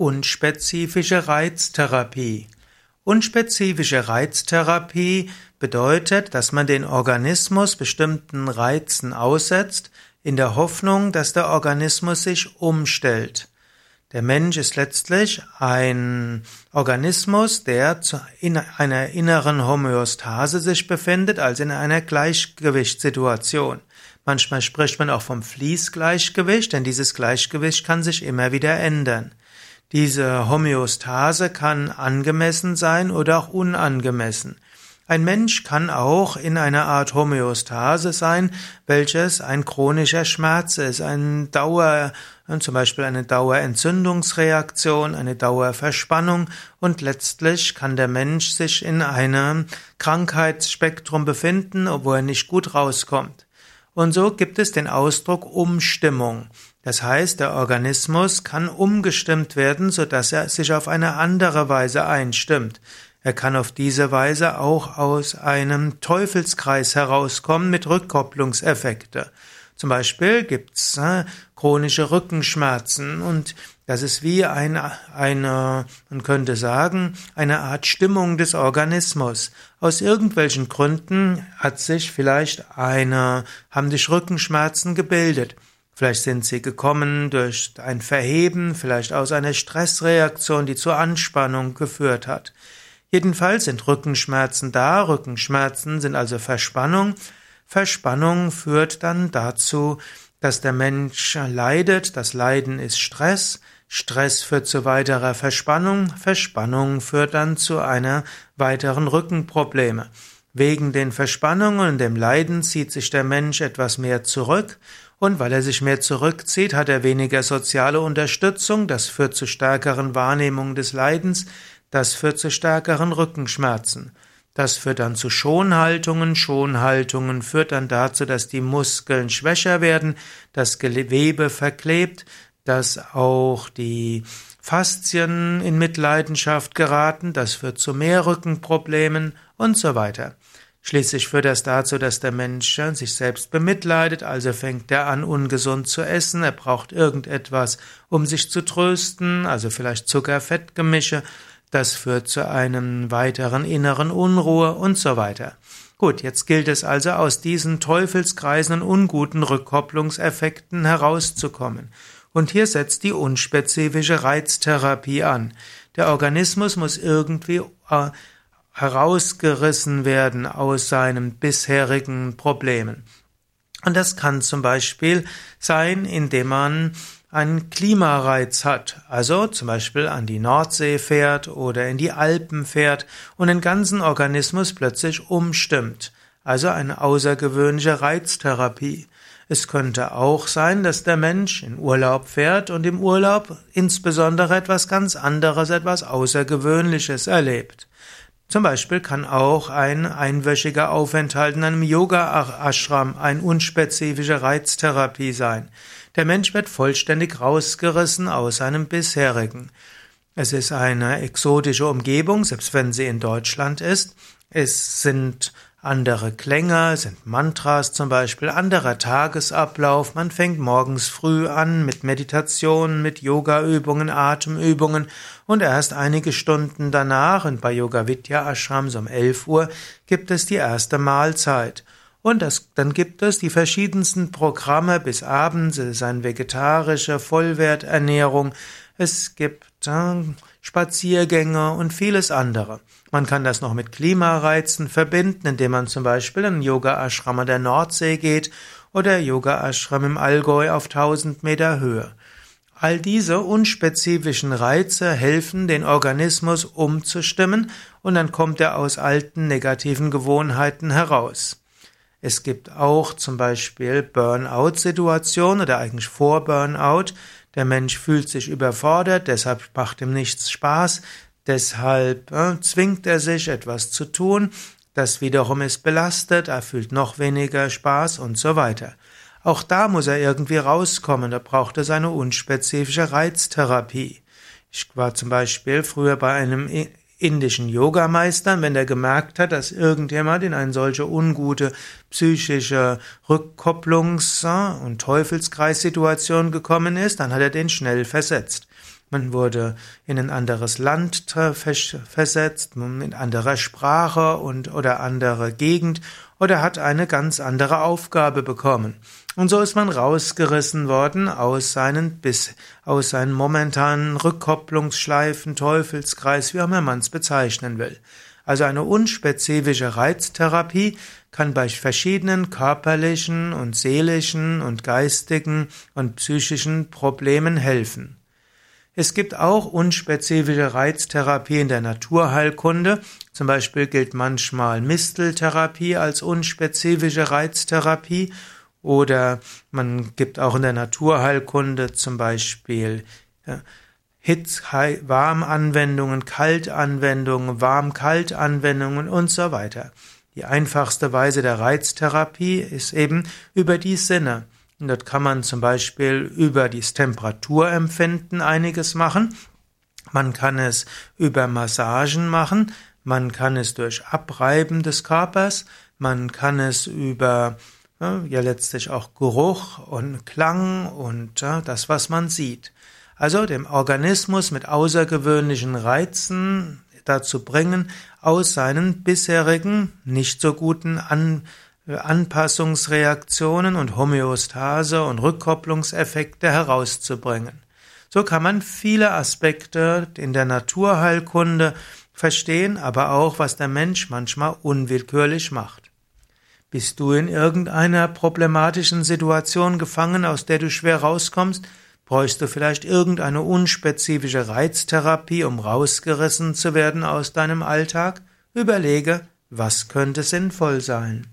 Unspezifische Reiztherapie. Unspezifische Reiztherapie bedeutet, dass man den Organismus bestimmten Reizen aussetzt, in der Hoffnung, dass der Organismus sich umstellt. Der Mensch ist letztlich ein Organismus, der in einer inneren Homöostase sich befindet, also in einer Gleichgewichtssituation. Manchmal spricht man auch vom Fließgleichgewicht, denn dieses Gleichgewicht kann sich immer wieder ändern. Diese Homöostase kann angemessen sein oder auch unangemessen. Ein Mensch kann auch in einer Art Homöostase sein, welches ein chronischer Schmerz ist, ein Dauer, zum Beispiel eine Dauerentzündungsreaktion, eine Dauerverspannung und letztlich kann der Mensch sich in einem Krankheitsspektrum befinden, obwohl er nicht gut rauskommt. Und so gibt es den Ausdruck Umstimmung. Das heißt, der Organismus kann umgestimmt werden, so dass er sich auf eine andere Weise einstimmt. Er kann auf diese Weise auch aus einem Teufelskreis herauskommen mit Rückkopplungseffekte. Zum Beispiel gibt's äh, chronische Rückenschmerzen und das ist wie eine, eine, man könnte sagen, eine Art Stimmung des Organismus. Aus irgendwelchen Gründen hat sich vielleicht eine, haben sich Rückenschmerzen gebildet. Vielleicht sind sie gekommen durch ein Verheben, vielleicht aus einer Stressreaktion, die zur Anspannung geführt hat. Jedenfalls sind Rückenschmerzen da, Rückenschmerzen sind also Verspannung. Verspannung führt dann dazu, dass der Mensch leidet, das Leiden ist Stress, Stress führt zu weiterer Verspannung, Verspannung führt dann zu einer weiteren Rückenprobleme. Wegen den Verspannungen und dem Leiden zieht sich der Mensch etwas mehr zurück. Und weil er sich mehr zurückzieht, hat er weniger soziale Unterstützung, das führt zu stärkeren Wahrnehmungen des Leidens, das führt zu stärkeren Rückenschmerzen. Das führt dann zu Schonhaltungen. Schonhaltungen führt dann dazu, dass die Muskeln schwächer werden, das Gewebe verklebt, dass auch die Faszien in Mitleidenschaft geraten, das führt zu mehr Rückenproblemen und so weiter. Schließlich führt das dazu, dass der Mensch sich selbst bemitleidet, also fängt er an, ungesund zu essen, er braucht irgendetwas, um sich zu trösten, also vielleicht Zucker-Fett-Gemische, das führt zu einem weiteren inneren Unruhe und so weiter. Gut, jetzt gilt es also aus diesen Teufelskreisen und unguten Rückkopplungseffekten herauszukommen. Und hier setzt die unspezifische Reiztherapie an. Der Organismus muss irgendwie äh, herausgerissen werden aus seinen bisherigen Problemen. Und das kann zum Beispiel sein, indem man einen Klimareiz hat, also zum Beispiel an die Nordsee fährt oder in die Alpen fährt und den ganzen Organismus plötzlich umstimmt, also eine außergewöhnliche Reiztherapie. Es könnte auch sein, dass der Mensch in Urlaub fährt und im Urlaub insbesondere etwas ganz anderes, etwas Außergewöhnliches erlebt. Zum Beispiel kann auch ein einwöchiger Aufenthalt in einem Yoga-Ashram ein unspezifische Reiztherapie sein. Der Mensch wird vollständig rausgerissen aus seinem bisherigen. Es ist eine exotische Umgebung, selbst wenn sie in Deutschland ist. Es sind andere Klänge, sind Mantras zum Beispiel, anderer Tagesablauf. Man fängt morgens früh an mit Meditation, mit Yogaübungen, Atemübungen und erst einige Stunden danach, und bei Yoga Vidya Ashram so um 11 Uhr, gibt es die erste Mahlzeit. Und das, dann gibt es die verschiedensten Programme bis abends. Es ist eine vegetarische Vollwerternährung. Es gibt äh, Spaziergänge und vieles andere. Man kann das noch mit Klimareizen verbinden, indem man zum Beispiel in Yoga-Ashram an der Nordsee geht oder Yoga-Ashram im Allgäu auf 1000 Meter Höhe. All diese unspezifischen Reize helfen, den Organismus umzustimmen und dann kommt er aus alten negativen Gewohnheiten heraus. Es gibt auch zum Beispiel Burnout-Situationen oder eigentlich vor Burnout. Der Mensch fühlt sich überfordert, deshalb macht ihm nichts Spaß, deshalb äh, zwingt er sich etwas zu tun, das wiederum ist belastet, er fühlt noch weniger Spaß und so weiter. Auch da muss er irgendwie rauskommen, da braucht er seine unspezifische Reiztherapie. Ich war zum Beispiel früher bei einem indischen Yogameistern, wenn der gemerkt hat, dass irgendjemand in eine solche ungute psychische Rückkopplungs- und Teufelskreissituation gekommen ist, dann hat er den schnell versetzt. man wurde in ein anderes Land versetzt, in anderer Sprache und oder andere Gegend oder hat eine ganz andere Aufgabe bekommen. Und so ist man rausgerissen worden aus seinen bis aus seinen momentanen Rückkopplungsschleifen, Teufelskreis, wie auch immer man es bezeichnen will. Also eine unspezifische Reiztherapie kann bei verschiedenen körperlichen und seelischen und geistigen und psychischen Problemen helfen. Es gibt auch unspezifische Reiztherapie in der Naturheilkunde. Zum Beispiel gilt manchmal Misteltherapie als unspezifische Reiztherapie oder man gibt auch in der Naturheilkunde zum Beispiel ja, Hitz, Warmanwendungen, Kaltanwendungen, Warm-Kalt-Anwendungen und so weiter. Die einfachste Weise der Reiztherapie ist eben über die Sinne. Und dort kann man zum Beispiel über das Temperaturempfinden einiges machen. Man kann es über Massagen machen. Man kann es durch Abreiben des Körpers. Man kann es über ja, letztlich auch Geruch und Klang und ja, das, was man sieht. Also dem Organismus mit außergewöhnlichen Reizen dazu bringen, aus seinen bisherigen nicht so guten An Anpassungsreaktionen und Homöostase und Rückkopplungseffekte herauszubringen. So kann man viele Aspekte in der Naturheilkunde verstehen, aber auch, was der Mensch manchmal unwillkürlich macht. Bist du in irgendeiner problematischen Situation gefangen, aus der du schwer rauskommst, Bräuchst du vielleicht irgendeine unspezifische Reiztherapie, um rausgerissen zu werden aus deinem Alltag? Überlege, was könnte sinnvoll sein.